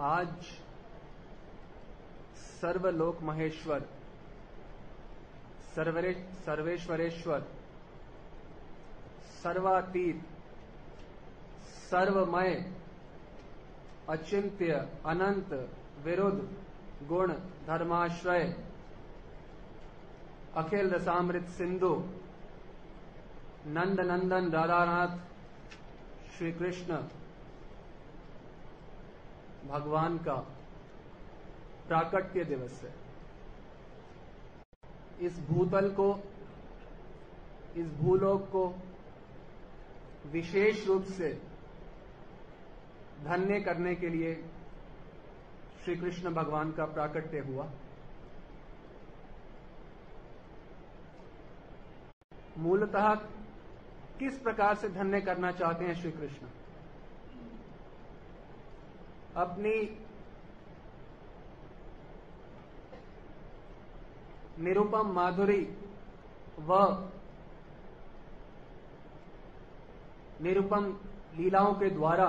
आज सर्वलोक महेश्वर सर्वरे, सर्वेश्वरेश्वर, सर्वातीत, सर्वमय, अचिंत्य, अनंत, विरुद्ध, गुण, धर्माश्रय, अखिल रसामृत सिंधु नंद नंदन राधानाथ श्री कृष्ण भगवान का प्राकट्य दिवस है। इस भूतल को, इस भूलोक को विशेष रूप से धन्य करने के लिए श्री कृष्ण भगवान का प्राकट्य हुआ। मूलतः किस प्रकार से धन्य करना चाहते हैं श्री कृष्ण अपनी निरुपम माधुरी व निरुपम लीलाओं के द्वारा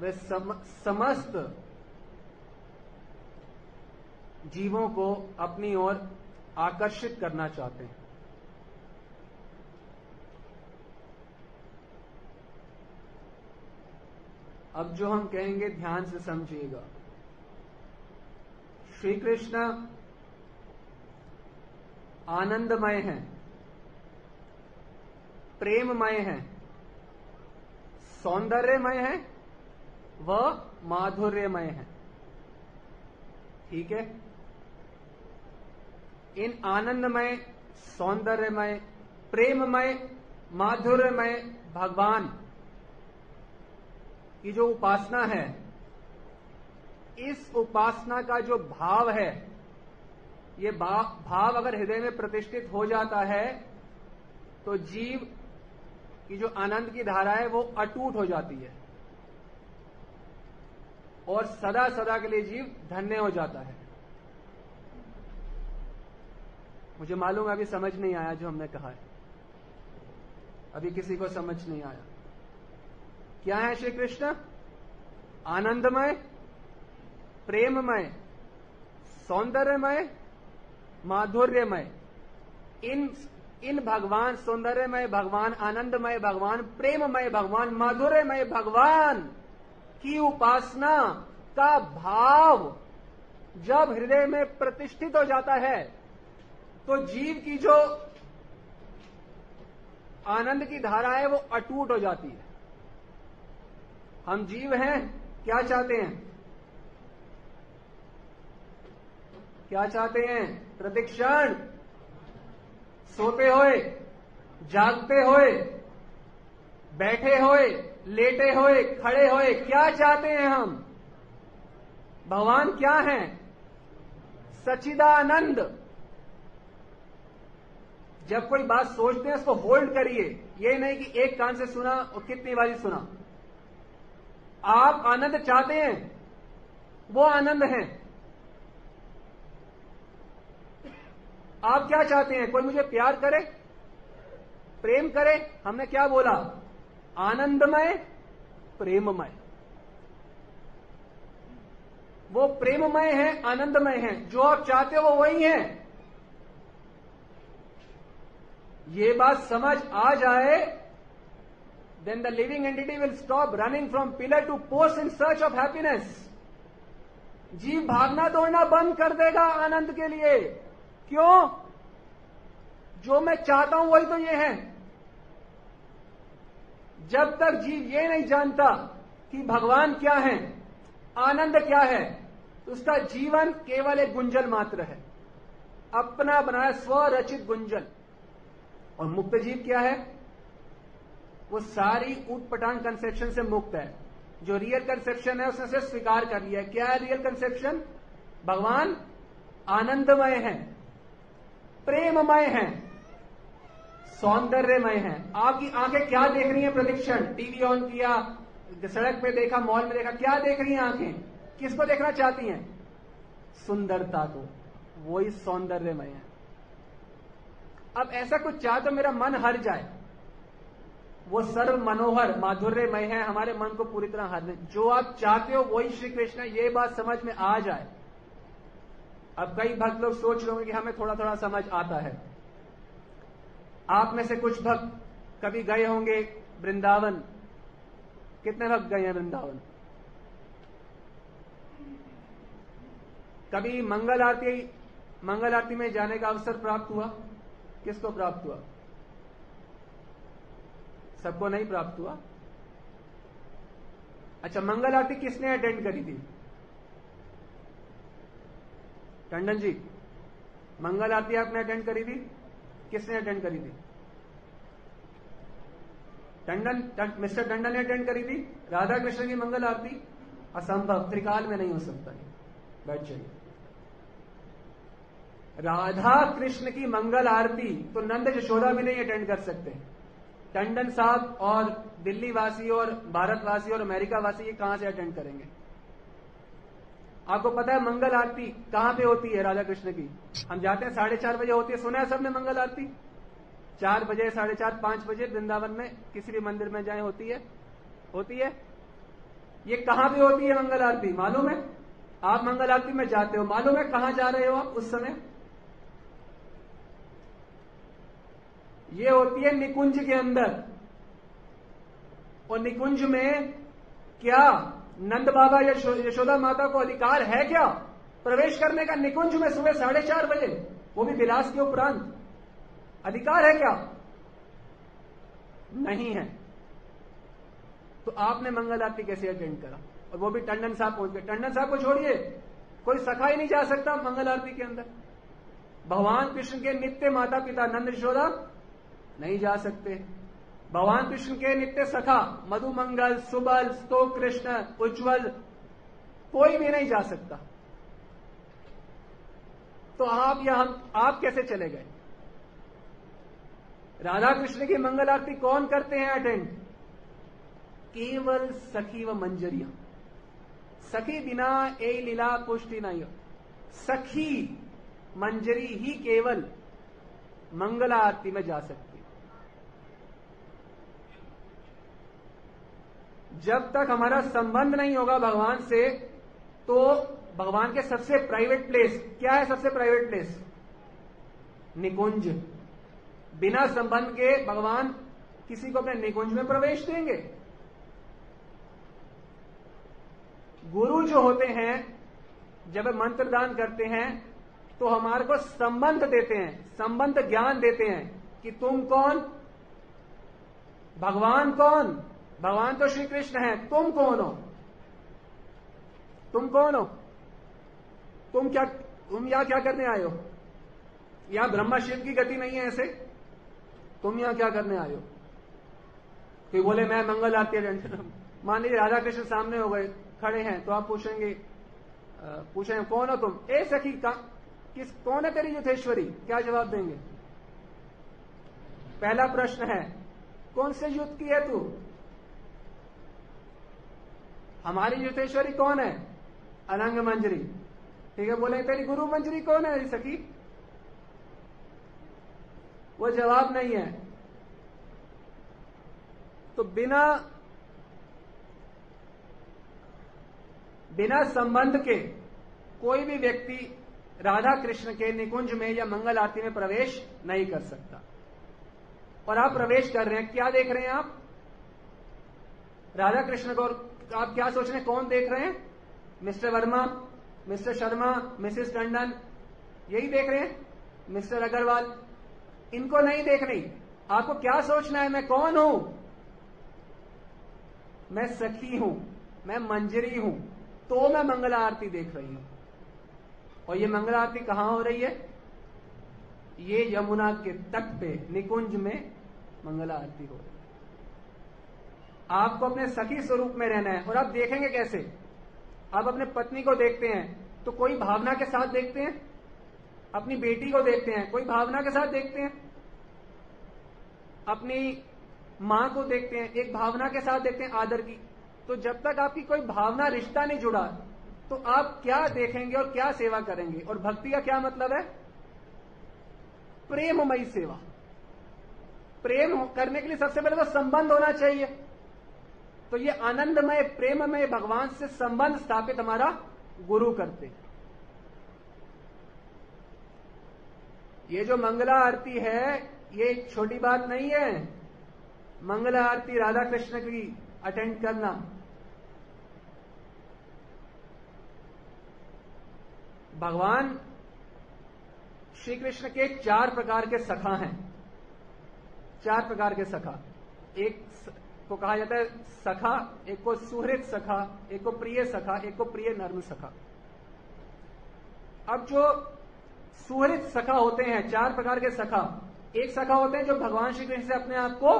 वे सम, समस्त जीवों को अपनी ओर आकर्षित करना चाहते हैं। अब जो हम कहेंगे, ध्यान से समझिएगा। श्री कृष्ण आनंदमय है, प्रेममय है, सौंदर्यमय है व माधुर्यमय है। ठीक है? इन आनंदमय, सौंदर्यमय, प्रेममय, माधुर्यमय भगवान की जो उपासना है, इस उपासना का जो भाव है, ये भाव अगर हृदय में प्रतिष्ठित हो जाता है तो जीव की जो आनंद की धारा है, वो अटूट हो जाती है। और सदा सदा के लिए जीव धन्य हो जाता है। मुझे मालूम है, अभी समझ नहीं आया जो हमने कहा है। अभी किसी को समझ नहीं आया। क्या है श्री कृष्ण आनंदमय, प्रेममय, सौंदर्यमय, माधुर्यमय। इन इन भगवान सौंदर्यमय, भगवान आनंदमय, भगवान प्रेममय, भगवान माधुर्यमय, भगवान की उपासना का भाव जब हृदय में प्रतिष्ठित हो जाता है तो जीव की जो आनंद की धारा है वो अटूट हो जाती है। हम जीव हैं, क्या चाहते हैं? क्या चाहते हैं? प्रतिक्षण। सोते हुए, जागते हुए, बैठे हुए, लेटे हुए, खड़े हुए, क्या चाहते हैं हम? भगवान क्या है? सचिदानंद जब कोई बात सोचते हैं, उसको होल्ड करिए। ये नहीं कि एक कान से सुना और कितनी बारी सुना। आप आनंद चाहते हैं, वो आनंद है। आप क्या चाहते हैं? कोई मुझे प्यार करे? प्रेम करे? हमने क्या बोला? आनंदमय, प्रेममय। वो प्रेममय है, आनंदमय है। जो आप चाहते हो, वो वही है। ये बात समझ आ जाए then the living entity will stop running from pillar to post in search of happiness. जीव भागना दौड़ना बंद कर देगा आनंद के लिए क्यों जो मैं चाहता हूँ वही तो ये है जब तक जीव ये नहीं जानता कि भगवान क्या है आनंद क्या है उसका जीवन केवल एक गुंजल मात्र है अपना बनाया स्वरचित गुंजल और मुक्त जीव क्या है वो सारी ऊट पटांग कंसेप्शन से मुक्त है। जो रियल कंसेप्शन है, उसने से स्वीकार कर लिया क्या है रियल कंसेप्शन भगवान आनंदमय है, प्रेममय है, सौंदर्यमय है। आपकी आँखें क्या देख रही हैं? प्रदीक्षण। टीवी ऑन किया, सड़क पे देखा मॉल में देखा, क्या देख रही हैं आँखें? किसको देखना चाहती हैं? सुंदरता को। वही सौंदर्यमय है। अब ऐसा कुछ चाह तो मेरा मन हर जाए। वो सर्व मनोहर माधुर्यमय है, हमारे मन को पूरी तरह हर जो आप चाहते हो, वही श्री कृष्ण ये बात समझ में आ जाए। अब कई भक्त लोग सोच रहे होंगे कि हमें थोड़ा थोड़ा समझ आता है। आप में से कुछ भक्त कभी गए होंगे वृंदावन? कितने भक्त गए हैं वृंदावन? कभी मंगल आरती मंगल आरती में जाने का अवसर प्राप्त हुआ? किसको प्राप्त हुआ? सबको नहीं प्राप्त हुआ। अच्छा मंगल आरती किसने अटेंड करी थी? टंडन जी, मंगल आरती आपने अटेंड करी थी? किसने अटेंड करी थी? टंडन मिस्टर टंडन ने अटेंड करी थी? राधा कृष्ण की मंगल आरती? असंभव, त्रिकाल में नहीं हो सकता है। बैठ जाइए। राधा कृष्ण की मंगल आरती तो नंद यशोदा भी नहीं अटेंड कर सकते। टंडन साहब और दिल्ली वासी और भारतवासी और अमेरिका वासी ये कहाँ से अटेंड करेंगे? आपको पता है मंगल आरती कहाँ पे होती है राधा कृष्ण की? हम जाते हैं साढ़े चार बजे होती है। सुना है सबने मंगल आरती? चार बजे, साढ़े चार, पाँच बजे वृंदावन में किसी भी मंदिर में जाए होती है? होती है? ये कहाँ पे होती है मंगल आरती? मालूम है? आप मंगल आरती में जाते हो। मालूम है कहाँ जा रहे हो आप उस समय? ये होती है निकुंज के अंदर। और निकुंज में क्या? नंद बाबा या यशोदा माता को अधिकार है क्या? प्रवेश करने का निकुंज में सुबह साढ़े चार बजे, वो भी बिलास के उपरांत। अधिकार है क्या? नहीं है। तो आपने मंगल आरती कैसे अटेंड करा? और वो भी टंडन साहब पहुँच गए। टंडन साहब को छोड़िए। कोई सखा ही नहीं जा सकता मंगल आरती के अंदर। भगवान कृष्ण के नित्य माता पिता नंद यशोदा नहीं जा सकते। भगवान कृष्ण के नित्य सखा, मधुमंगल, सुबल स्तो कृष्ण, उज्जवल, कोई भी नहीं जा सकता। तो आप या हम आप कैसे चले गए? राधा कृष्ण की मंगल आरती कौन करते हैं अटेंड? केवल सखी व मंजरिया। सखी बिना ए लीला पुष्टि नहीं सखी, मंजरी ही केवल मंगला आरती में जा सकती। जब तक हमारा संबंध नहीं होगा भगवान से तो भगवान के सबसे प्राइवेट प्लेस क्या है सबसे प्राइवेट प्लेस निकुंज। बिना संबंध के भगवान किसी को अपने निकुंज में प्रवेश देंगे। गुरु जो होते हैं, जब मंत्र दान करते हैं तो हमारे को संबंध देते हैं, संबंध ज्ञान देते हैं कि तुम कौन? भगवान कौन? भगवान तो श्री कृष्ण है। तुम कौन हो? तुम कौन हो? तुम क्या, तुम यहाँ क्या करने आए हो? यहाँ ब्रह्मा शिव की गति नहीं है ऐसे? तुम यहाँ क्या करने आए हो? कोई बोले, मैं मंगल आरती मान लीजिए राधा कृष्ण सामने हो गए, खड़े हैं तो आप पूछेंगे पूछेंगे कौन हो तुम? ए सखी का, किस, कौन है तेरी युद्धेश्वरी? क्या जवाब देंगे? पहला प्रश्न है, कौन से युद्ध की है तू? हमारी युद्धेश्वरी कौन है? अनंग मंजरी। ठीक है, बोले, तेरी गुरु मंजरी कौन है? सखी? वो जवाब नहीं है। तो बिना बिना संबंध के कोई भी व्यक्ति राधा कृष्ण के निकुंज में या मंगल आरती में प्रवेश नहीं कर सकता। और आप प्रवेश कर रहे हैं, क्या देख रहे हैं आप? राधा कृष्ण को आप क्या सोच रहे हैं? कौन देख रहे हैं? Mister Verma, mister Sharma, missus Tandon, यही देख रहे हैं? मिस्टर अग्रवाल, इनको नहीं देख रही। आपको क्या सोचना है? मैं कौन हूँ? मैं सखी हूँ, मैं मंजरी हूँ तो मैं मंगला आरती देख रही हूँ। और ये मंगला आरती कहाँ हो रही है? ये यमुना के तट पे, निकुंज में मंगला आरती हो रही है। आपको अपने सखी स्वरूप में रहना है। और आप देखेंगे कैसे? आप अपने पत्नी को देखते हैं तो कोई भावना के साथ देखते हैं? अपनी बेटी को देखते हैं, कोई भावना के साथ देखते हैं? अपनी माँ को देखते हैं, एक भावना के साथ देखते हैं, आदर की। तो जब तक आपकी कोई भावना, रिश्ता नहीं जुड़ा तो आप क्या देखेंगे और क्या सेवा करेंगे? और भक्ति का क्या मतलब है? प्रेममयी सेवा। प्रेम करने के लिए सबसे पहले तो संबंध होना चाहिए। तो ये आनंदमय, प्रेममय भगवान से संबंध स्थापित हमारा गुरु करते हैं। ये जो मंगला आरती है, ये छोटी बात नहीं है। मंगला आरती राधा कृष्ण की अटेंड करना। भगवान श्री कृष्ण के चार प्रकार के सखा हैं। चार प्रकार के सखा। एक को कहा जाता है सखा, एक को सुहृत सखा, एक को प्रिय सखा, एक को प्रिय नर्म सखा। अब जो सुहृत सखा होते हैं, चार प्रकार के सखा, एक सखा होते हैं जो भगवान श्री कृष्ण से अपने आप को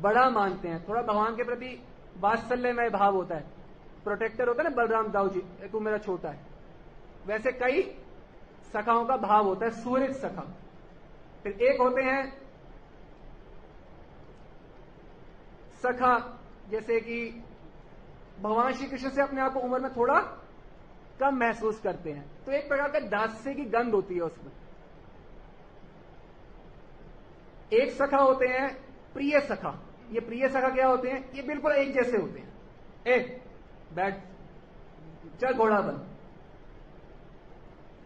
बड़ा मानते हैं। थोड़ा भगवान के प्रति वात्सल्यमय भाव होता है। प्रोटेक्टर होता है ना, बलराम दाऊ जी तू मेरा छोटा है। वैसे कई सखाओं का भाव होता है सूर्य सखा। फिर एक होते हैं सखा, जैसे कि भगवान श्री कृष्ण से अपने आप को उम्र में थोड़ा कम महसूस करते हैं। तो एक प्रकार का दास्य की गंध होती है उसमें। एक सखा होते हैं, प्रिय सखा। ये प्रिय सखा क्या होते हैं? ये बिल्कुल एक जैसे होते हैं। ए, बैठ। चल, घोड़ा बन।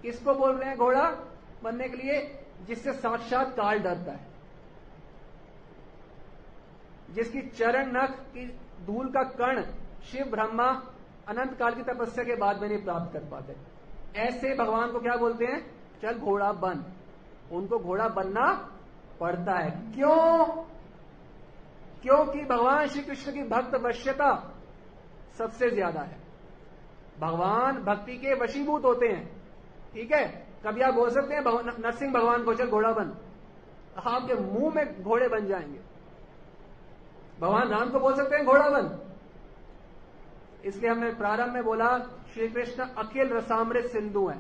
किसको बोल रहे हैं घोड़ा? बनने के लिए जिससे साक्षात काल डरता है। जिसकी चरण नख की धूल का कण शिव ब्रह्मा अनंत काल की तपस्या के बाद में नहीं प्राप्त कर पाते ऐसे भगवान को क्या बोलते हैं? चल घोड़ा बन। उनको घोड़ा बनना पड़ता है। क्यों? क्योंकि भगवान श्री कृष्ण की भक्त वश्यता सबसे ज़्यादा है। भगवान भक्ति के वशीभूत होते हैं। ठीक है? कभी आप बोल सकते हैं नरसिंह भगवान को चल घोड़ा बन। आपके मुँह में घोड़े बन जाएँगे। भगवान राम को बोल सकते हैं घोड़ा बन इसलिए हमने प्रारंभ में बोला श्री कृष्ण अखिल रसामृत सिंधु है।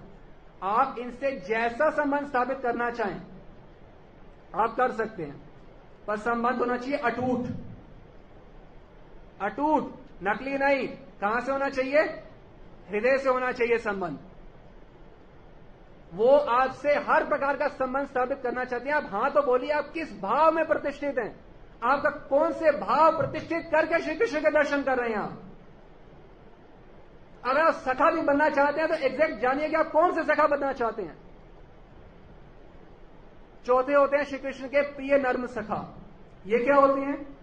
आप इनसे जैसा संबंध स्थापित करना चाहें, आप कर सकते हैं। पर संबंध होना चाहिए अटूट। अटूट, नकली नहीं। कहाँ से होना चाहिए? हृदय से होना चाहिए संबंध। वो आपसे हर प्रकार का संबंध स्थापित करना चाहते हैं। आप हाँ तो बोलिए, आप किस भाव में प्रतिष्ठित हैं? आपका कौन से भाव प्रतिष्ठित करके श्री कृष्ण के दर्शन कर रहे हैं आप? अगर आप सखा भी बनना चाहते हैं तो एग्जैक्ट जानिए कि आप कौन से सखा बनना चाहते हैं। चौथे होते हैं श्री कृष्ण के प्रिय नर्म सखा। ये क्या होते हैं?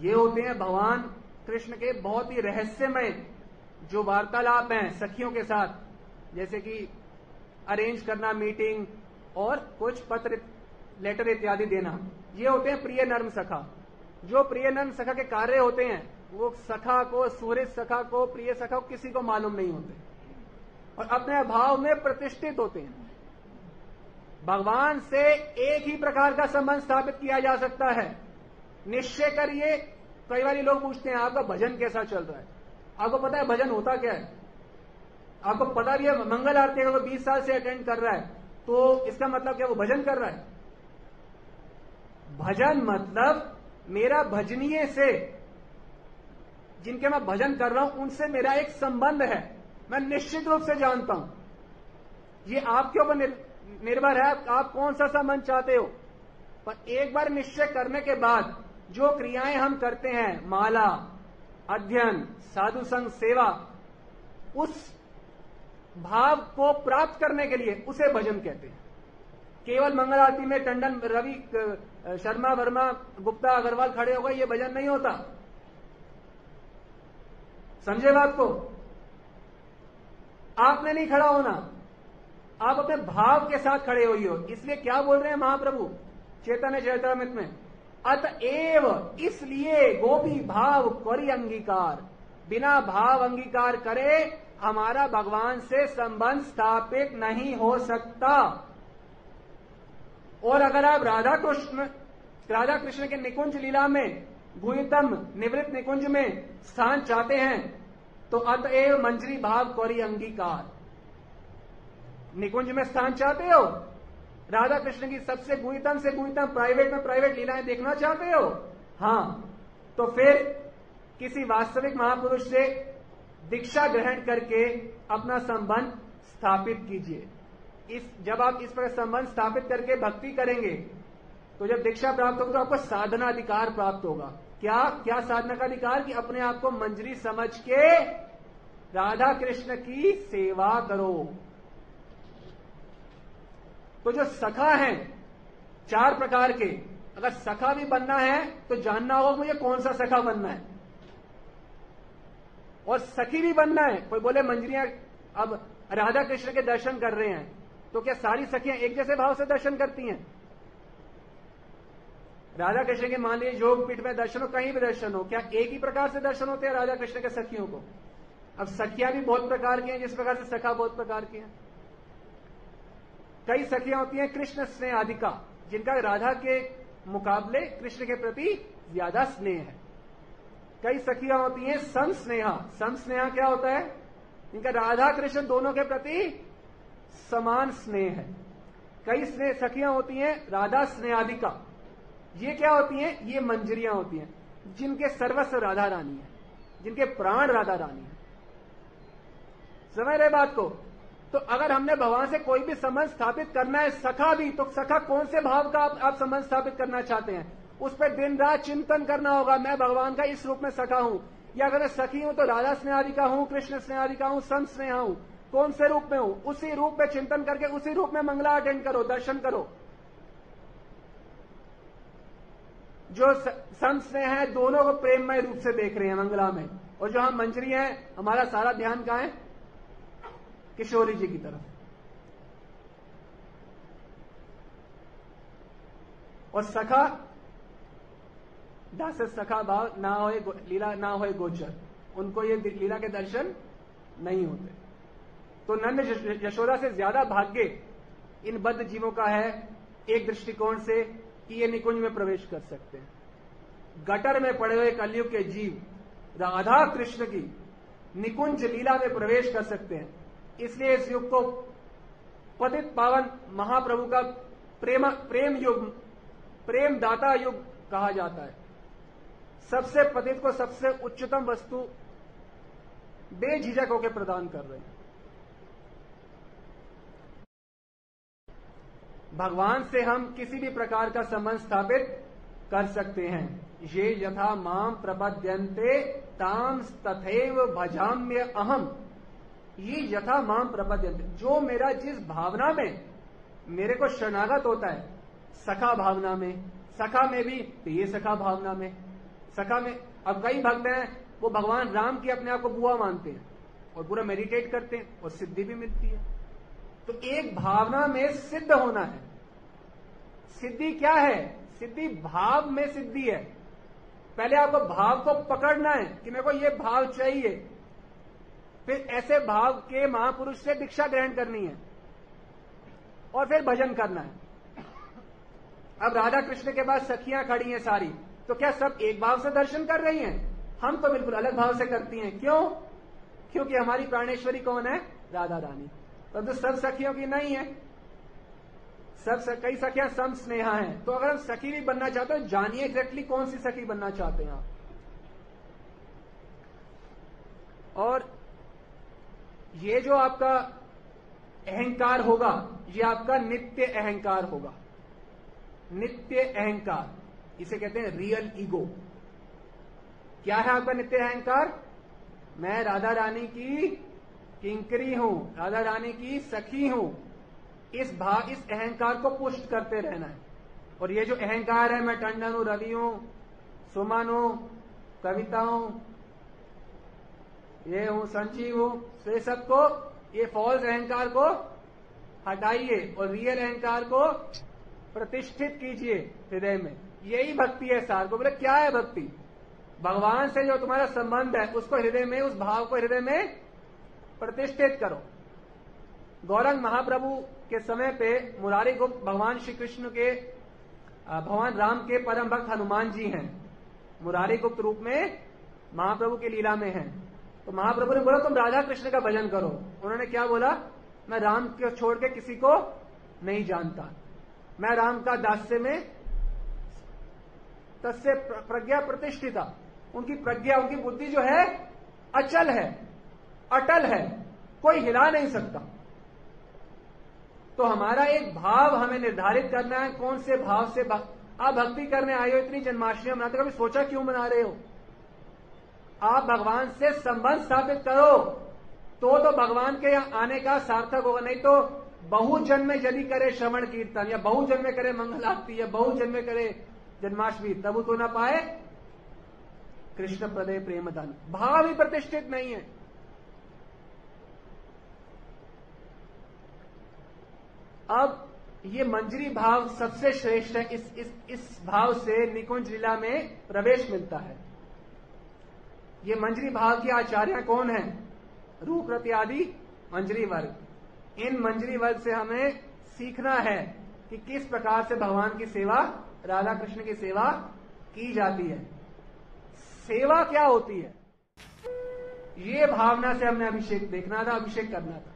ये होते हैं भगवान कृष्ण के बहुत ही रहस्यमय जो वार्तालाप हैं सखियों के साथ। जैसे कि अरेंज करना मीटिंग और कुछ पत्र लेटर इत्यादि देना। ये होते हैं प्रिय नर्म सखा। जो प्रिय नर्म सखा के कार्य होते हैं, वो सखा को सूर्य सखा को, प्रिय सखा को किसी को मालूम नहीं होते। और अपने भाव में प्रतिष्ठित होते हैं। भगवान से एक ही प्रकार का संबंध स्थापित किया जा सकता है। निश्चय करिए, कई बार लोग पूछते हैं, आपका भजन कैसा चल रहा है? आपको पता है भजन होता क्या है? आपको पता भी है, मंगल आरती अगर वो बीस साल से अटेंड कर रहा है तो इसका मतलब क्या वो भजन कर रहा है? भजन मतलब मेरा भजनीय से, जिनके मैं भजन कर रहा हूँ, उनसे मेरा एक संबंध है। मैं निश्चित रूप से जानता हूँ। ये आपके ऊपर निर्भर है, आप कौन सा संबंध चाहते हो। पर एक बार निश्चय करने के बाद जो क्रियाएँ हम करते हैं, माला, अध्ययन, साधु संघ सेवा, उस भाव को प्राप्त करने के लिए उसे भजन कहते हैं। केवल मंगल आरती में टंडन, रवि शर्मा, वर्मा, गुप्ता, अग्रवाल खड़े हो गए, ये भजन नहीं होता। समझे बात को? आपने नहीं खड़ा होना। आप अपने भाव के साथ खड़े हुई हो। इसलिए क्या बोल रहे हैं महाप्रभु? चेतन चैतामित में। अतएव इसलिए गोपी भाव करी अंगीकार। बिना भाव अंगीकार करे हमारा भगवान से संबंध स्थापित नहीं हो सकता। और अगर आप राधा कृष्ण राधा कृष्ण के निकुंज लीला में, भूतम निवृत्त निकुंज में स्थान चाहते हैं तो अतएव मंजरी भाव कौरी अंगीकार। निकुंज में स्थान चाहते हो? राधा कृष्ण की सबसे गुहितम से गुहितम प्राइवेट में प्राइवेट लीलाएँ देखना चाहते हो? हाँ तो फिर किसी वास्तविक महापुरुष से दीक्षा ग्रहण करके अपना संबंध स्थापित कीजिए। इस, जब आप इस पर संबंध स्थापित करके भक्ति करेंगे तो जब दीक्षा प्राप्त होगी तो आपको साधना अधिकार प्राप्त होगा। क्या क्या साधना का अधिकार कि अपने आप को मंजरी समझ के राधा कृष्ण की सेवा करो। तो जो सखा है, चार प्रकार के, अगर सखा भी बनना है तो जानना होगा मुझे कौन सा सखा बनना है। और सखी भी बनना है, कोई बोले, मंजरियाँ, अब राधा कृष्ण के दर्शन कर रहे हैं तो क्या सारी सखियाँ एक जैसे भाव से दर्शन करती हैं? राधा कृष्ण के मान लीजिए योग पीठ में दर्शन हो कहीं भी दर्शन हो, क्या एक ही प्रकार से दर्शन होते हैं राधा कृष्ण के सखियों को? अब सखियाँ भी बहुत प्रकार की हैं, जिस प्रकार से सखा बहुत प्रकार की हैं। कई सखियाँ होती हैं कृष्ण स्नेह आदिका जिनका राधा के मुकाबले कृष्ण के प्रति ज़्यादा स्नेह है। कई सखियाँ होती हैं सम स्नेहा सम स्नेहा क्या होता है? इनका राधा कृष्ण दोनों के प्रति समान स्नेह है। कई स्नेह सखियाँ होती हैं राधा स्नेहादिका। ये क्या होती हैं? ये मंजरियाँ होती हैं जिनके सर्वस्व राधा रानी है जिनके प्राण राधा रानी है। समझ रहे बात को? तो अगर हमने भगवान से कोई भी संबंध स्थापित करना है सखा भी तो सखा कौन से भाव का आप, आप संबंध स्थापित करना चाहते हैं? उस पर दिन रात चिंतन करना होगा मैं भगवान का इस रूप में सखा हूँ। या अगर सखी हूँ तो राधा स्नेहारिका हूँ कृष्ण स्नेहारिका हूँ संत स्नेहा हूँ। कौन से रूप में हूँ? उसी रूप में चिंतन करके उसी रूप में मंगला अटेंड करो, दर्शन करो। जो संत स्नेह है, दोनों को प्रेममय रूप से देख रहे हैं मंगला में। और जो हम मंजरी हैं, हमारा सारा ध्यान कहा है? किशोरी जी की तरफ़। और सखा, दास सखा भाव, ना हो लीला, ना हो गोचर। उनको ये लीला के दर्शन नहीं होते। तो नंद यशोदा से ज़्यादा भाग्य इन बद्ध जीवों का है। एक दृष्टिकोण से कि ये निकुंज में प्रवेश कर सकते हैं। गटर में पड़े हुए कलयुग के जीव राधा कृष्ण की निकुंज लीला में प्रवेश कर सकते हैं। इसलिए इस युग को पतित पावन महाप्रभु का प्रेम प्रेम युग, प्रेम दाता युग कहा जाता है। सबसे पतित को सबसे उच्चतम वस्तु बेझिझक होकर प्रदान कर रहे हैं। भगवान से हम किसी भी प्रकार का संबंध स्थापित कर सकते हैं। ये यथा माम प्रपद्यंते ताम तथेव भजाम्य अहम। ये यथा माम प्रपद्यंते जो मेरा जिस भावना में मेरे को शरणागत होता है, सखा भावना में, सखा में भी तो ये सखा भावना में, सखा में, अब कई भक्त हैं, वो भगवान राम की अपने आप को बुआ मानते हैं और पूरा मेडिटेट करते हैं, और सिद्धि भी मिलती है। तो एक भावना में सिद्ध होना है। सिद्धि क्या है? सिद्धि भाव में सिद्धि है। पहले आपको भाव को पकड़ना है कि मेरे को ये भाव चाहिए। फिर ऐसे भाव के महापुरुष से दीक्षा ग्रहण करनी है और फिर भजन करना है। अब राधा कृष्ण के पास सखियाँ खड़ी हैं सारी तो क्या सब एक भाव से दर्शन कर रही हैं? हम तो बिल्कुल अलग भाव से करती हैं। क्यों? क्योंकि हमारी प्राणेश्वरी कौन है? राधा रानी। तो सब सखियों की नहीं है। सब सक, कई सखियाँ सम स्नेहा हैं। तो अगर हम सखी भी बनना चाहते हैं जानिए एग्जैक्टली कौन सी सखी बनना चाहते हैं आप। और ये जो आपका अहंकार होगा ये आपका नित्य अहंकार होगा। नित्य अहंकार इसे कहते हैं रियल ईगो क्या है आपका नित्य अहंकार? मैं राधा रानी की किंकरी हूँ, राधा रानी की सखी हूँ। इस भाव इस अहंकार को पुष्ट करते रहना है। और ये जो अहंकार है, मैं टंडन हूँ रवि हूँ सुमन हूँ कविता हूँ ये हूँ, संजीव हूँ तो ये सबको, ये फॉल्स अहंकार को हटाइए और रियल अहंकार को प्रतिष्ठित कीजिए हृदय में। यही भक्ति है सार को। बोले, क्या है भक्ति? भगवान से जो तुम्हारा संबंध है, उसको हृदय में, उस भाव को हृदय में प्रतिष्ठित करो। गौरंग महाप्रभु के समय पे मुरारी गुप्त भगवान श्री कृष्ण के भगवान राम के परम भक्त हनुमान जी हैं। मुरारी गुप्त रूप में महाप्रभु की लीला में हैं। तो महाप्रभु ने बोला, तुम राधा कृष्ण का भजन करो। उन्होंने क्या बोला, मैं राम को छोड़ के किसी को नहीं जानता। मैं राम का दास्य में तस्य प्रज्ञा प्रतिष्ठिता। उनकी प्रज्ञा, उनकी बुद्धि जो है, अचल है। अटल है, कोई हिला नहीं सकता। तो हमारा एक भाव हमें निर्धारित करना है, कौन से भाव से आप भक्ति करने आए हो, इतनी जन्माष्टमी मनाते कभी सोचा क्यों मना रहे हो? आप भगवान से संबंध स्थापित करो तो तो भगवान के आने का सार्थक होगा, नहीं तो बहुजन्म में यदि करे श्रवण कीर्तन, या बहुजन्म में करे मंगल आरती, या बहुजन्म में करे जन्माष्टमी, तब तो ना पाए कृष्ण प्रदय प्रेम दान भाव ही प्रतिष्ठित नहीं है। अब ये मंजरी भाव सबसे श्रेष्ठ है, इस इस इस भाव से निकुंज लीला में प्रवेश मिलता है। ये मंजरी भाव के आचार्य कौन है? रूप रति आदि मंजरी वर्ग। इन मंजरी वर्ग से हमें सीखना है कि किस प्रकार से भगवान की सेवा, राधा कृष्ण की सेवा की जाती है। सेवा क्या होती है? ये भावना से हमने अभिषेक देखना था, अभिषेक करना था।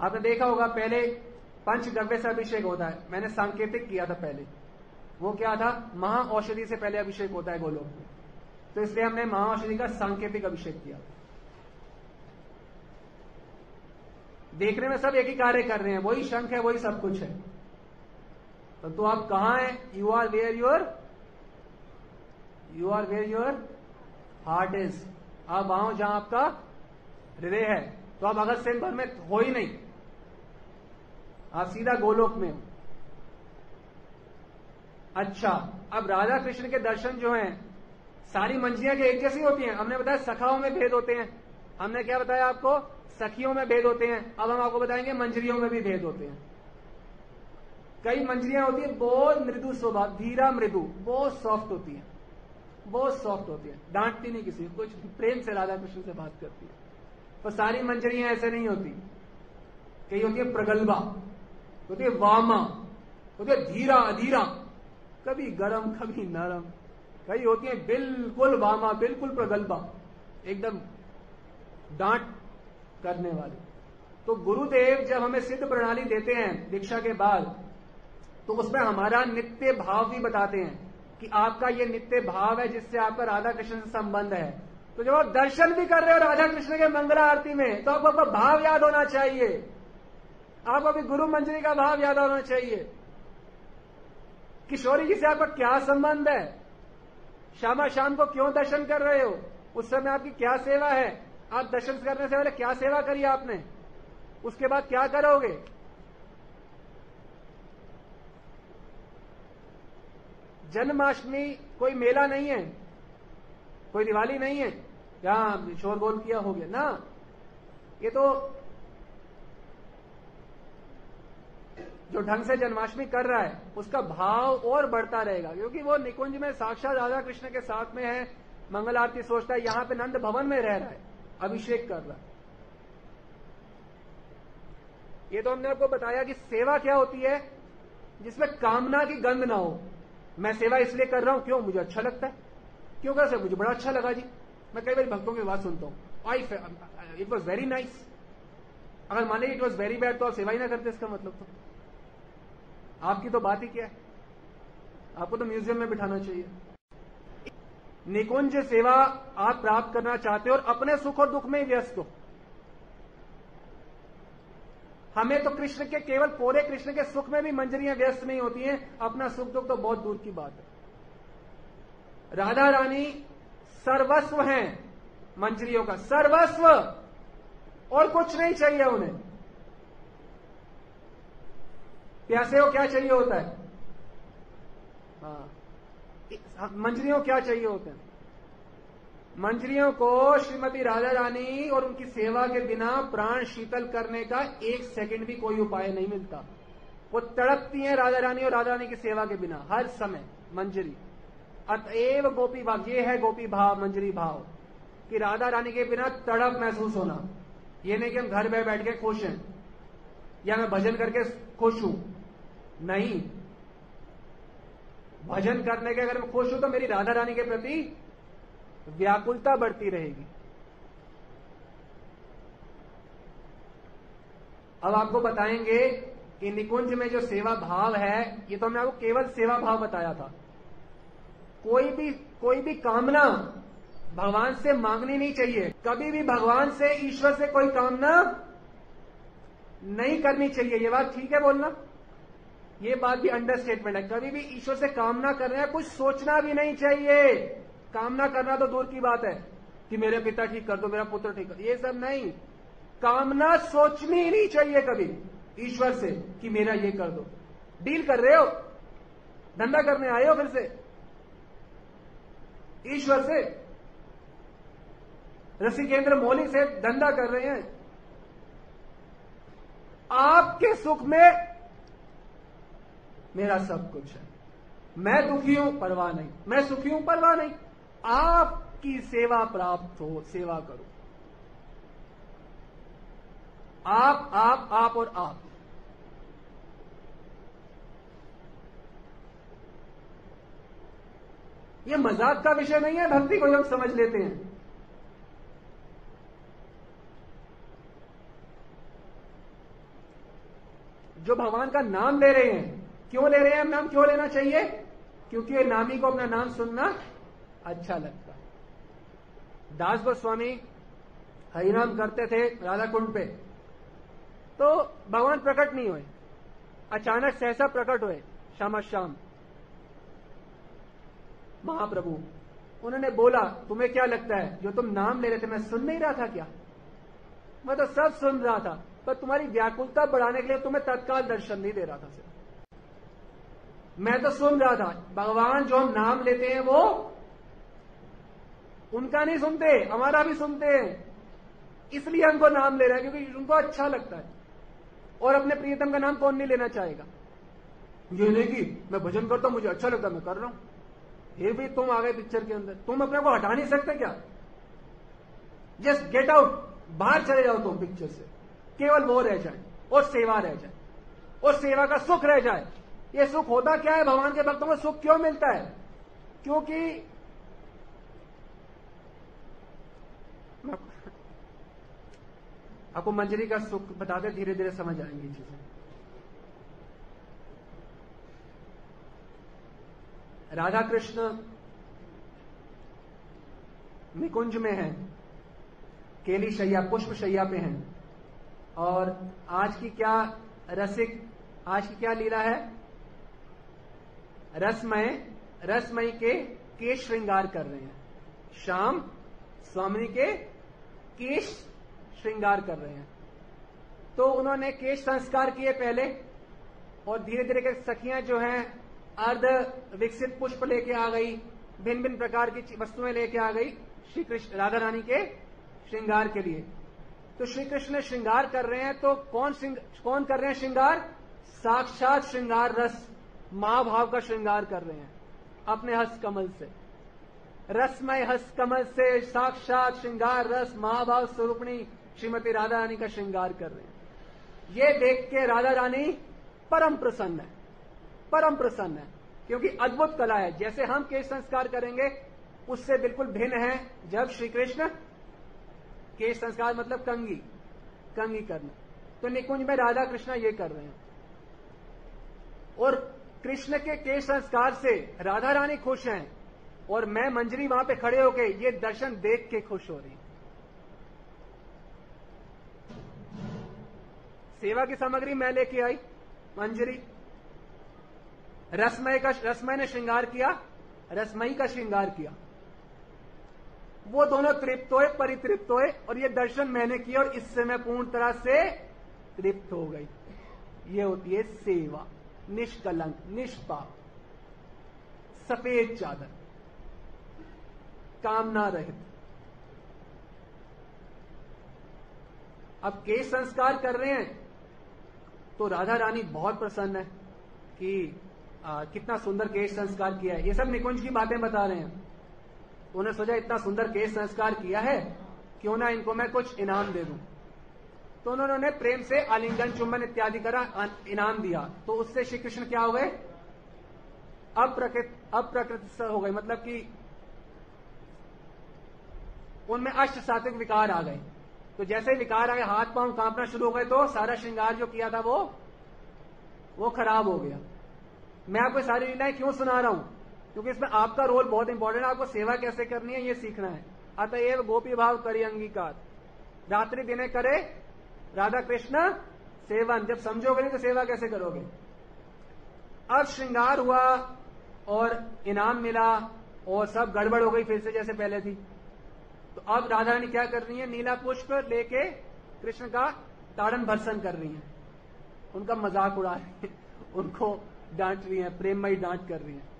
आपने देखा होगा पहले पंचगव्य से अभिषेक होता है। मैंने सांकेतिक किया था पहले। वो क्या था? महा औषधि से पहले अभिषेक होता है गोलोक में। तो इसलिए हमने महा औषधि का सांकेतिक अभिषेक किया। देखने में सब एक ही कार्य कर रहे हैं। वही शंख है वही सब कुछ है। तो, तो आप कहा है? You are where your you are where your heart is आप आओ जहाँ आपका हृदय है। तो आप अगर सेन भर में हो ही नहीं। आप सीधा गोलोक में हो। अच्छा अब राधा कृष्ण के दर्शन जो हैं, सारी मंजियाँ के एक जैसी होती हैं। हमने बताया सखाओं में भेद होते हैं। हमने क्या बताया आपको? सखियों में भेद होते हैं। अब हम आपको बताएँगे मंजरियों में भी भेद होते हैं। कई मंजरियाँ होती है, बहुत मृदु स्वभाव, धीरा मृदु, बहुत सॉफ्ट होती है। बहुत सॉफ्ट होती है। डांटती नहीं किसी कुछ प्रेम से राधा कृष्ण से बात करती है। पर सारी मंजरियाँ ऐसे नहीं होती। कई होती है प्रगल्भा। होती है वामा होती है धीरा अधीरा, कभी गरम, कभी नरम। कई होती है बिल्कुल वामा, बिल्कुल प्रगल्भा, एकदम डांट करने वाले। तो गुरुदेव जब हमें सिद्ध प्रणाली देते हैं दीक्षा के बाद तो उसमें हमारा नित्य भाव भी बताते हैं कि आपका ये नित्य भाव है जिससे आपका राधा कृष्ण से संबंध है। तो जब आप दर्शन भी कर रहे हो राधा कृष्ण के मंगला आरती में तो आपको आपका भाव याद होना चाहिए। आपको अभी गुरु मंजरी का भाव याद होना चाहिए। किशोरी जी से आपका क्या संबंध है? श्यामा शाम को क्यों दर्शन कर रहे हो? उस समय आपकी क्या सेवा है? आप दर्शन करने से पहले क्या सेवा करी आपने? उसके बाद क्या करोगे? जन्माष्टमी कोई मेला नहीं है। कोई दिवाली नहीं है। यहाँ शोरगोल किया हो गया। ना। ये तो जो ढंग से जन्माष्टमी कर रहा है, उसका भाव और बढ़ता रहेगा। क्योंकि वो निकुंज में साक्षात राधा कृष्ण के साथ में है, मंगल आरती सोचता है, यहाँ पे नंद भवन में रह रहा है, अभिषेक कर रहा है। ये तो हमने आपको बताया कि सेवा क्या होती है, जिसमें कामना की गंध ना हो। मैं सेवा इसलिए कर रहा हूँ, क्यों? मुझे अच्छा लगता है। क्यों कैसे मुझे बड़ा अच्छा लगा जी। मैं कई बार भक्तों की बात सुनता हूँ। I it was very nice अगर मान इट वॉज़ वेरी बैड तो आप सेवा ही ना करते, इसका मतलब तो। आपकी तो बात ही क्या है? आपको तो म्यूज़ियम में बिठाना चाहिए। निकुंज सेवा आप प्राप्त करना चाहते हो और अपने सुख और दुख में व्यस्त हो। हमें तो कृष्ण के, केवल पूरे कृष्ण के सुख में भी मंजरियाँ व्यस्त नहीं होती हैं। अपना सुख दुख तो बहुत दूर की बात है। राधा रानी सर्वस्व हैं मंजरियों का। सर्वस्व और कुछ नहीं चाहिए उन्हें। प्यासे को क्या चाहिए होता है? हाँ। मंजरियों क्या चाहिए होते हैं? मंजरियों को श्रीमती राजा रानी और उनकी सेवा के बिना प्राण शीतल करने का एक सेकंड भी कोई उपाय नहीं मिलता। वो तड़पती हैं राजा रानी और राजा रानी की सेवा के बिना, हर समय, मंजरी। अतएव गोपी भाव, ये है गोपी भाव, मंजरी भाव, कि राधा रानी के बिना तड़प महसूस होना। ये नहीं कि हम घर में बैठ के खुश हैं, या मैं भजन करके खुश हूँ। नहीं। भजन करने के अगर मैं खुश हूँ तो मेरी राधा रानी के प्रति व्याकुलता बढ़ती रहेगी। अब आपको बताएँगे कि निकुंज में जो सेवा भाव है, ये तो हमने आपको केवल सेवा भाव बताया था। कोई भी कोई भी कामना भगवान से मांगनी नहीं चाहिए। कभी भी भगवान से, ईश्वर से कोई कामना नहीं करनी चाहिए। ये बात ठीक है बोलना? ये बात भी अंडरस्टेटमेंट है। कभी भी ईश्वर से कामना कर रहे हैं कुछ सोचना भी नहीं चाहिए। कामना करना तो दूर की बात है कि मेरे पिता ठीक कर दो, मेरा पुत्र ठीक कर ये सब नहीं। कामना सोचनी ही नहीं चाहिए कभी ईश्वर से कि मेरा ये कर दो। डील कर रहे हो? धंधा करने आए हो फिर से? ईश्वर से? रसिकेंद्र मौली से धंधा कर रहे हैं। आपके सुख में मेरा सब कुछ है। मैं दुखी हूँ, परवाह नहीं। मैं सुखी हूँ, परवाह नहीं। आपकी सेवा प्राप्त हो, सेवा करो। आप आप आप और आप। ये मज़ाक का विषय नहीं है, भक्ति को हम समझ लेते हैं। जो भगवान का नाम ले रहे हैं क्यों ले रहे हैं? हम नाम क्यों लेना चाहिए? क्योंकि नामी को अपना नाम सुनना अच्छा लगता। है दास गोस्वामी हरिनाम करते थे राधा कुंड पे। तो भगवान प्रकट नहीं हुए। अचानक सहसा प्रकट हुए शाम श्याम। महाप्रभु, उन्होंने बोला, तुम्हें क्या लगता है? जो तुम नाम ले रहे थे, मैं सुन नहीं रहा था क्या? मैं तो सब सुन रहा था, पर तुम्हारी व्याकुलता बढ़ाने के लिए तुम्हें तत्काल दर्शन नहीं दे रहा था सिर्फ़। मैं तो सुन रहा था, भगवान जो हम नाम लेते हैं वो उनका नहीं सुनते, हमारा भी सुनते हैं। इसलिए हमको नाम ले रहे हैं, क्योंकि उनको अच्छा लगता है। और अपने प्रियतम का नाम कौन नहीं लेना चाहेगा? ये नहीं कि मैं भजन करता हूँ, मुझे अच्छा लगता मैं कर रहा हूँ। ये भी तुम आ गए पिक्चर के अंदर। तुम अपने को हटा नहीं सकते क्या? जस्ट गेट आउट बाहर चले जाओ तुम पिक्चर से। केवल वो रह जाए, और सेवा रह जाए। और सेवा का सुख रह जाए। ये सुख होता क्या है? भगवान के भक्तों को सुख क्यों मिलता है? क्योंकि आपको मंजरी का सुख बताते धीरे धीरे समझ आएँगी चीज़ें। राधा कृष्ण निकुंज में है, केली शैया, पुष्प शैया पे हैं, और आज की क्या रसिक, आज की क्या लीला है? रसमय रसमय के केश श्रृंगार कर रहे हैं। शाम स्वामी के केश श्रृंगार कर रहे हैं। तो उन्होंने केश संस्कार किए पहले, और धीरे धीरे के सखियाँ जो हैं, अर्ध विकसित पुष्प लेके आ गई भिन्न भिन्न प्रकार की वस्तुएँ लेके आ गई श्री कृष्ण राधा रानी के श्रृंगार के लिए। तो श्री कृष्ण श्रृंगार कर रहे हैं तो कौन कौन कर रहे हैं श्रृंगार? साक्षात श्रृंगार रस। महाभाव का श्रृंगार कर रहे हैं, अपने हस्त कमल से। रसमय हस्त कमल से साक्षात श्रृंगार, रस महाभाव स्वरूपणी श्रीमती राधा रानी का श्रृंगार कर रहे हैं। ये देख के राधा रानी परम प्रसन्न है, परम प्रसन्न है, क्योंकि अद्भुत कला है। जैसे हम केश संस्कार करेंगे, उससे बिल्कुल भिन्न है जब श्री कृष्ण केश संस्कार मतलब कंगी कंगी करना। तो निकुंज में राधा कृष्ण ये कर रहे हैं। और कृष्ण के केश संस्कार से राधा रानी खुश हैं और मैं मंजरी वहाँ पे खड़े होके ये दर्शन देख के खुश हो रही सेवा की सामग्री मैं लेके आई, मंजरी। रसमय का, रसमय ने श्रृंगार किया, रसमयी का श्रृंगार किया। वो दोनों तृप्त हुए, परितृप्त हुए और ये दर्शन मैंने किया और इससे मैं पूर्ण तरह से तृप्त हो गई। ये होती है सेवा। निष्कलंक निष्पाप सफ़ेद चादर कामना रहित। अब केश संस्कार कर रहे हैं तो राधा रानी बहुत प्रसन्न है कि आ, कितना सुंदर केश संस्कार किया है। ये सब निकुंज की बातें बता रहे हैं। उन्हें सोचा इतना सुंदर केश संस्कार किया है क्यों ना इनको मैं कुछ इनाम दे दूँ। तो उन्होंने प्रेम से आलिंगन, चुंबन इत्यादि करा इनाम दिया। तो उससे श्री कृष्ण क्या हो गए? अप्रकृत अप्रकृत हो गए। मतलब कि उनमें अष्ट सात्विक विकार आ गए। तो जैसे विकार आए, हाथ पाँव कांपना शुरू हो गए तो सारा श्रृंगार जो किया था वो वो खराब हो गया। मैं आपको सारी लीलाएँ क्यों सुना रहा हूँ? क्योंकि इसमें आपका रोल बहुत इंपॉर्टेंट है। आपको सेवा कैसे करनी है, ये सीखना है। अतएव गोपी भाव करी अंगीकार रात्रि दिने करे राधा कृष्ण सेवन जब समझोगे नहीं तो सेवा कैसे करोगे? अब श्रृंगार हुआ और इनाम मिला और सब गड़बड़ हो गई फिर से जैसे पहले थी। तो अब राधा रानी क्या कर रही है? नीला पुष्प लेके कृष्ण का ताड़न भर्सन कर रही है। उनका मज़ाक उड़ा रही है। उनको डांट रही है, प्रेममयी डांट कर रही है।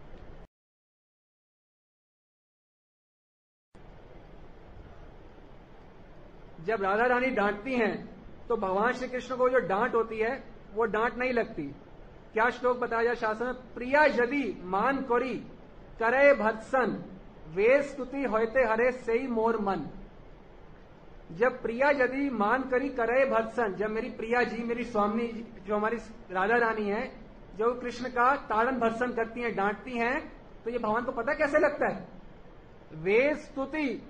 जब राधा रानी डांटती हैं तो भगवान श्री कृष्ण को जो डांट होती है, वो डांट नहीं लगती। क्या श्लोक बताया जाए शासन? प्रिया यदि मान कोरी, करे भत्सन वे स्तुति होते हरे से मोर मन। जब प्रिया यदि मान करी, करे भत्सन जब मेरी प्रिया जी, मेरी स्वामी, जो हमारी राधा रानी है, जो कृष्ण का ताड़न भत्सन करती हैं, डांटती हैं तो ये भगवान को पता कैसे लगता है? वे स्तुति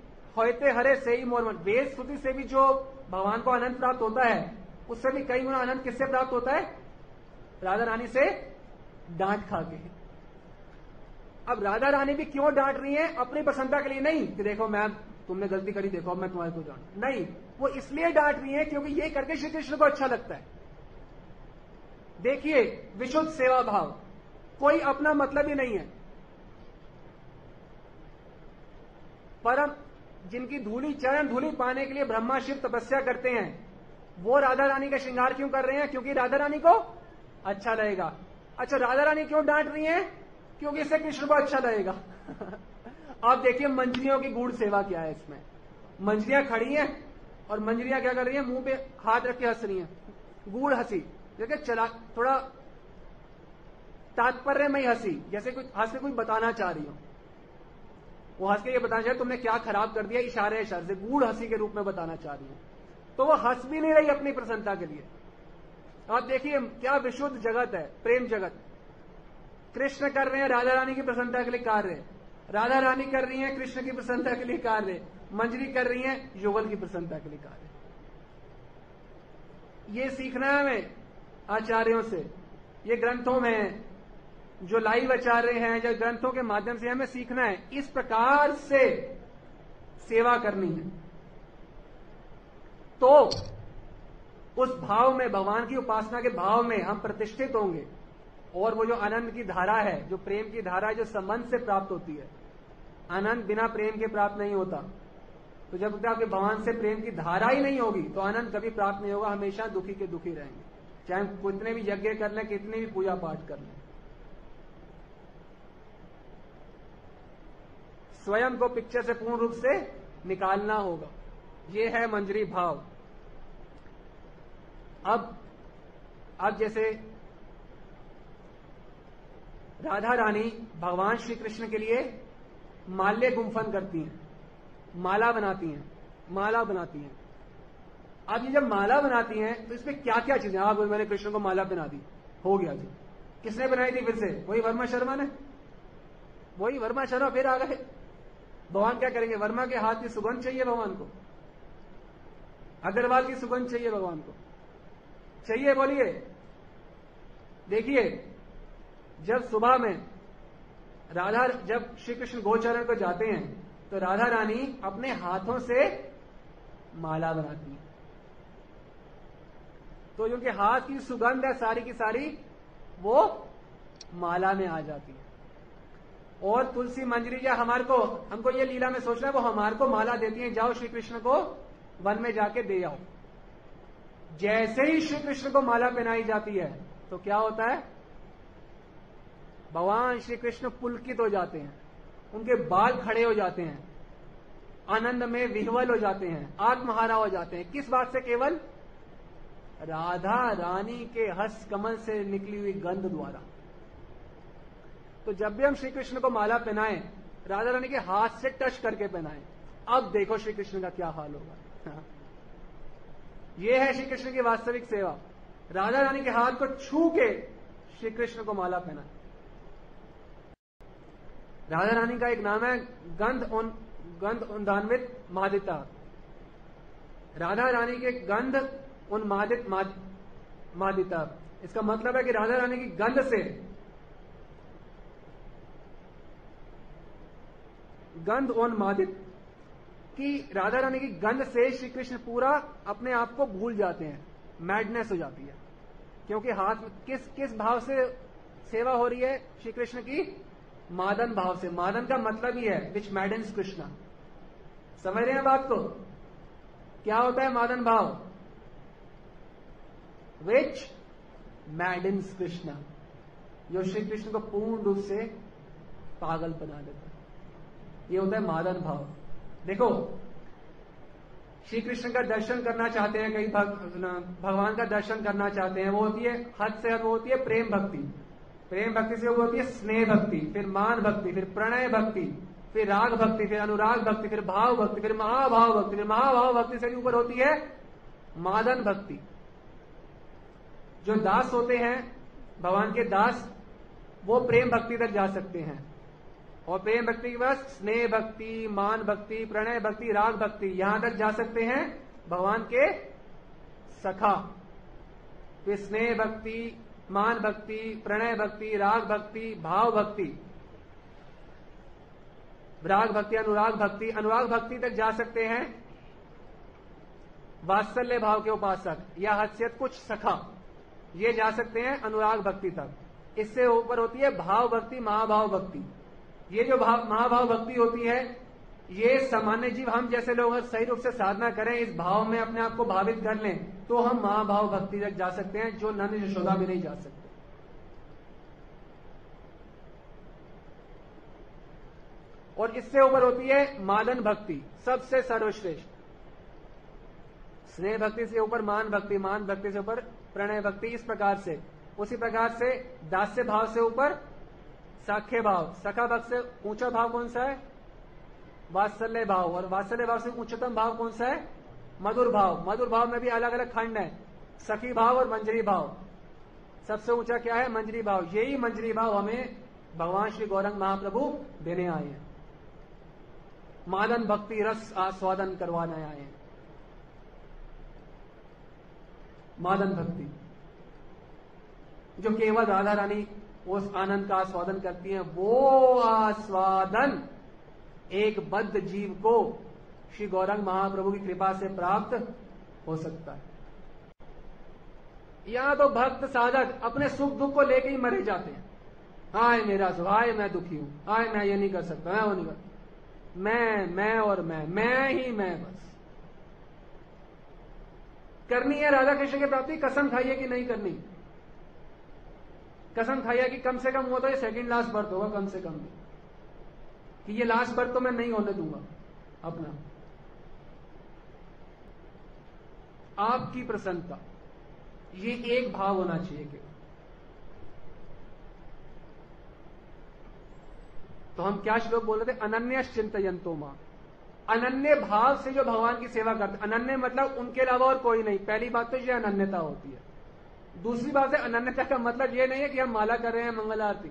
होते हरे से ही मोर वेद स्तुति से भी जो भगवान को आनंद प्राप्त होता है, उससे भी कई गुना आनंद किससे प्राप्त होता है? राधा रानी से डांट खा के। अब राधा रानी भी क्यों डांट रही है? अपनी प्रसन्नता के लिए नहीं। कि देखो, मैम, तुमने गलती करी, देखो मैं तुम्हारे को डांट नहीं, वो इसलिए डांट रही है क्योंकि ये करके श्री कृष्ण को अच्छा लगता है। देखिए, विशुद्ध सेवा भाव कोई अपना मतलब ही नहीं है। परम जिनकी धूली, चरण धूली पाने के लिए ब्रह्मा, शिव तपस्या करते हैं, वो राधा रानी का श्रृंगार क्यों कर रहे हैं? क्योंकि राधा रानी को अच्छा लगेगा। अच्छा राधा रानी क्यों डांट रही है? क्योंकि इससे कृष्ण को अच्छा लगेगा। आप देखिए मंजरियों की गुड़ सेवा क्या है इसमें। मंजरियाँ खड़ी हैं और मंजरियाँ क्या कर रही हैं? मुँह पे हाथ रख के हंस रही हैं। गुड़ हँसी। देखिए, चला, थोड़ा तात्पर्य में हँसी, जैसे कुछ, हंस के कुछ बताना चाह रही हो। वो हंस के ये बताना चाह तुमने क्या खराब कर दिया? इशारे इशारे से। गूढ़ हँसी के रूप में बताना चाह रही है। तो वो हंस भी नहीं रही अपनी प्रसन्नता के लिए। आप देखिए, क्या विशुद्ध जगत है, प्रेम जगत। कृष्ण कर रहे हैं, राधा रानी की प्रसन्नता के लिए कार्य राधा रानी कर रही है, कृष्ण की प्रसन्नता के लिए कार्य मंजरी कर रही है, युगल की प्रसन्नता के लिए कार्य ये सीखना है हमें, आचार्यों से। ये ग्रंथों में जो लाइव आचार्य हैं, जो ग्रंथों के माध्यम से हमें सीखना है, इस प्रकार से सेवा करनी है। तो उस भाव में, भगवान की उपासना के भाव में हम प्रतिष्ठित होंगे और वो जो आनंद की धारा है, जो प्रेम की धारा है, जो संबंध से प्राप्त होती है, आनंद बिना प्रेम के प्राप्त नहीं होता। तो जब तक आपके भगवान से प्रेम की धारा ही नहीं होगी तो आनंद कभी प्राप्त नहीं होगा, हमेशा दुखी के दुखी रहेंगे। चाहे कितने भी यज्ञ कर लें, कितने भी पूजा पाठ कर लें। स्वयं को पिक्चर से पूर्ण रूप से निकालना होगा। ये है मंजरी भाव। अब अब जैसे राधा रानी भगवान श्री कृष्ण के लिए माल्य गुम्फन करती हैं, माला बनाती हैं, माला बनाती हैं। अब ये जब माला बनाती हैं तो इसमें क्या क्या चीज़ें आप मैंने कृष्ण को माला बना दी। हो गया जी। किसने बनाई थी फिर से? वही वर्मा शर्मा ने? वही वर्मा शर्मा फिर आ गए। भगवान क्या करेंगे? वर्मा के हाथ की सुगंध चाहिए भगवान को? अग्रवाल की सुगंध चाहिए भगवान को? चाहिए, बोलिए। देखिए, जब सुबह में राधा, जब श्री कृष्ण गोचरण को जाते हैं तो राधा रानी अपने हाथों से माला बनाती है। तो उनके हाथ की सुगंध है, सारी की सारी, वो माला में आ जाती है। और तुलसी मंजरी, या हमारे को, हमको ये लीला में सोचना है, वो हमारे को माला देती है, जाओ श्री कृष्ण को वन में जाके दे आओ। जैसे ही श्री कृष्ण को माला पहनाई जाती है तो क्या होता है? भगवान श्री कृष्ण पुलकित हो जाते हैं, उनके बाल खड़े हो जाते हैं, आनंद में विह्वल हो जाते हैं, आत्महारा हो जाते हैं। किस बात से केवल? राधा रानी के हस्त कमल से निकली हुई गंध द्वारा। तो जब भी हम श्री कृष्ण को माला पहनाएँ, राधा रानी के हाथ से टच करके पहनाएँ, अब देखो श्री कृष्ण का क्या हाल होगा। यह है श्री कृष्ण की वास्तविक सेवा। राधा रानी के हाथ को छू के श्री कृष्ण को माला पहना राधा रानी का एक नाम है गंध उन, गंध उन्दान्वित मादिता। राधा रानी के गंध उन्मादित मादिता। इसका मतलब है कि राधा रानी की गंध से गंध उन्मादित कि राधा रानी की गंध से श्री कृष्ण पूरा अपने आप को भूल जाते हैं। मैडनेस हो जाती है। क्योंकि हाथ किस किस भाव से सेवा हो रही है? श्री कृष्ण की मादन भाव से। मादन का मतलब ही है विच मैडन्स कृष्णा समझ रहे हैं बात को? क्या होता है मादन भाव? विच मैडन्स कृष्णा जो श्री कृष्ण को पूर्ण रूप से पागल बना देता है। ये होता है मादन भाव। देखो श्री कृष्ण का दर्शन करना चाहते हैं कई भग, भगवान का दर्शन करना चाहते हैं वो होती है हद से हद वो होती है प्रेम भक्ति। प्रेम भक्ति से वो होती है स्नेह भक्ति फिर मान भक्ति फिर प्रणय भक्ति फिर राग भक्ति फिर अनुराग भक्ति फिर भाव भक्ति फिर महाभाव भक्ति फिर महाभाव भक्ति से ऊपर होती है मादन भक्ति। जो दास होते हैं भगवान के दास वो प्रेम भक्ति तक जा सकते हैं। और प्रेम भक्ति के बाद स्नेह भक्ति, मान भक्ति, प्रणय भक्ति, राग भक्ति, यहाँ तक जा सकते हैं भगवान के सखा। फिर स्नेह भक्ति, मान भक्ति, प्रणय भक्ति, राग भक्ति, भाव भक्ति, राग भक्ति, अनुराग भक्ति अनुराग भक्ति तक जा सकते हैं वात्सल्य भाव के उपासक या हसियत कुछ सखा। ये जा सकते हैं अनुराग भक्ति तक। इससे ऊपर होती है भाव भक्ति, महाभाव भक्ति। ये जो भाव, महाभाव भक्ति होती है, ये सामान्य जीव हम जैसे लोग सही रूप से साधना करें, इस भाव में अपने आप को भावित कर लें तो हम महाभाव भक्ति तक जा सकते हैं, जो नंद यशोदा में नहीं जा सकते। और इससे ऊपर होती है मादन भक्ति, सबसे सर्वश्रेष्ठ। स्नेह भक्ति से ऊपर, मान भक्ति मान भक्ति से ऊपर, प्रणय भक्ति, इस प्रकार से। उसी प्रकार से दास्य भाव से ऊपर साख्य भाव। सखा भक्त से ऊँचा भाव कौन सा है? वात्सल्य भाव। और वात्सल्य भाव से उच्चतम भाव कौन सा है? मधुर भाव। मधुर भाव में भी अलग अलग खंड है। सखी भाव और मंजरी भाव। सबसे ऊँचा क्या है? मंजरी भाव। यही मंजरी भाव हमें भगवान श्री गौरंग महाप्रभु देने आए हैं। मादन भक्ति रस आस्वादन करवाने आए हैं। मादन भक्ति। जो केवल राधा रानी उस आनंद का आस्वादन करती हैं। वो आस्वादन एक बद्ध जीव को श्री गौरंग महाप्रभु की कृपा से प्राप्त हो सकता है। यहाँ तो भक्त साधक अपने सुख दुख को लेके ही मरे जाते हैं। आय मेरा सुख आय मैं दुखी हूँ आय मैं ये नहीं कर सकता, मैं वो नहीं कर मैं मैं और मैं मैं ही मैं बस। करनी है राधा कृष्ण की प्राप्ति, कसम खाइए कि नहीं करनी। कसम खाइए कि कम से कम वो तो ये सेकंड लास्ट बर्थ होगा, कम से कम। कि ये लास्ट बर्थ तो मैं नहीं होने दूँगा, अपना। आपकी प्रसन्नता, ये एक भाव होना चाहिए केवल तो हम क्या श्लोक बोल रहे थे? अनन्य चिंतयंतो माँ। अनन्य भाव से जो भगवान की सेवा करते अनन्य मतलब उनके अलावा और कोई नहीं। पहली बात तो ये अनन्यता होती है। दूसरी बात है अनन्यता का मतलब ये नहीं है कि हम माला कर रहे हैं मंगल आरती।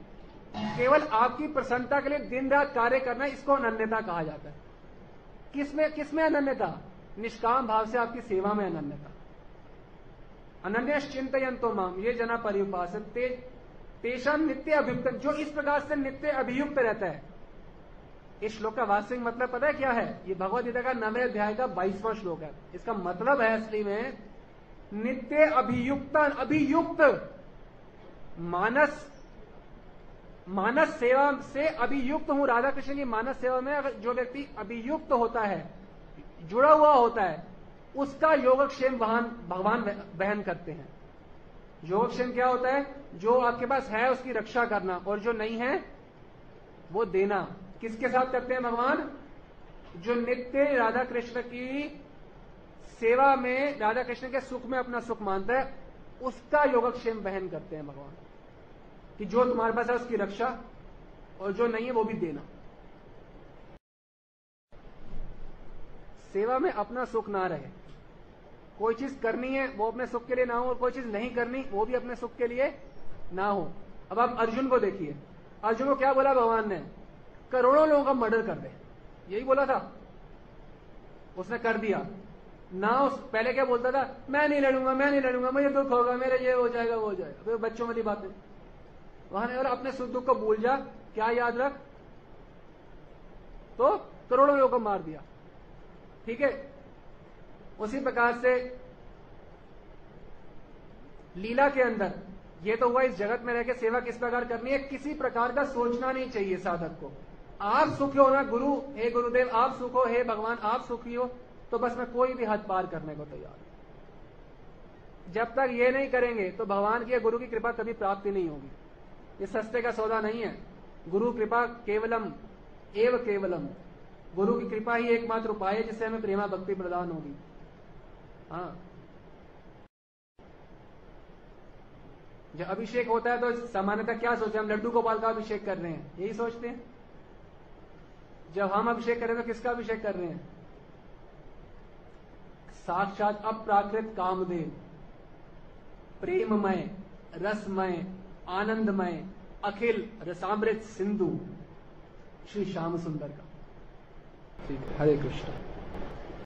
केवल आपकी प्रसन्नता के लिए दिन रात कार्य करना इसको अनन्यता कहा जाता है। किसमें किसमें अनन्यता? निष्काम भाव से आपकी सेवा में अनन्यता। अनन्य चिंतयंतो माम ये जना परिपास ते, नित्य अभियुक्त जो इस प्रकार से नित्य अभियुक्त रहता है। इस श्लोक का वास्तविक मतलब पता है क्या है? ये भगवदगीता का नवे अध्याय का बाईसवां श्लोक है। इसका मतलब है असली में नित्य अभियुक्त अभियुक्त। मानस मानस सेवा से अभियुक्त हूँ। राधा कृष्ण की मानस सेवा में जो व्यक्ति अभियुक्त होता है, जुड़ा हुआ होता है, उसका योगक्षेम वाहन भगवान बहन करते हैं। योगक्षेम क्या होता है? जो आपके पास है, उसकी रक्षा करना, और जो नहीं है, वो देना। किसके साथ करते हैं भगवान? जो नित्य राधा कृष्ण की सेवा में राधा कृष्ण के सुख में अपना सुख मानता है, उसका योगक्षेम बहन करते हैं भगवान। कि जो तुम्हारे पास है उसकी रक्षा, और जो नहीं है वो भी देना। सेवा में अपना सुख ना रहे। कोई चीज़ करनी है, वो अपने सुख के लिए ना हो, और कोई चीज़ नहीं करनी, वो भी अपने सुख के लिए ना हो। अब आप अर्जुन को देखिए। अर्जुन को क्या बोला भगवान ने? करोड़ों लोगों का मर्डर कर दे। यही बोला था। उसने कर दिया। ना उस, पहले क्या बोलता था? मैं नहीं लड़ूँगा, मैं नहीं लड़ूँगा, मुझे दुख होगा, मेरे ये हो जाएगा, वो हो जाएगा। तो बच्चों वाली बातें। वहाँ और अपने सुख दुख को भूल जा, क्या याद रख? तो करोड़ों लोगों को मार दिया। ठीक है? उसी प्रकार से लीला के अंदर, ये तो हुआ इस जगत में रहकर सेवा किस प्रकार करनी है? किसी प्रकार का सोचना नहीं चाहिए साधक को। आप सुखी हो ना गुरु, हे गुरुदेव, आप सुख हो, हे भगवान, आप सुखी हो। तो बस मैं कोई भी हद पार करने को तैयार हूँ। जब तक ये नहीं करेंगे तो भगवान की या गुरु की कृपा कभी प्राप्ति नहीं होगी। ये सस्ते का सौदा नहीं है। गुरु कृपा केवलम, एव केवलम। गुरु की कृपा ही एकमात्र उपाय है, जिससे हमें प्रेमा भक्ति प्रदान होगी। हाँ। जब अभिषेक होता है तो सामान्यतः क्या सोचते हैं? हम लड्डू गोपाल का अभिषेक कर रहे हैं। यही सोचते हैं। जब हम अभिषेक कर तो किसका अभिषेक कर रहे हैं? साक्षात अप्राकृत कामदेव। प्रेममय, रसमय, आनंदमय, अखिल रसामृत सिंधु। श्री श्याम सुंदर का। ठीक हरे कृष्ण।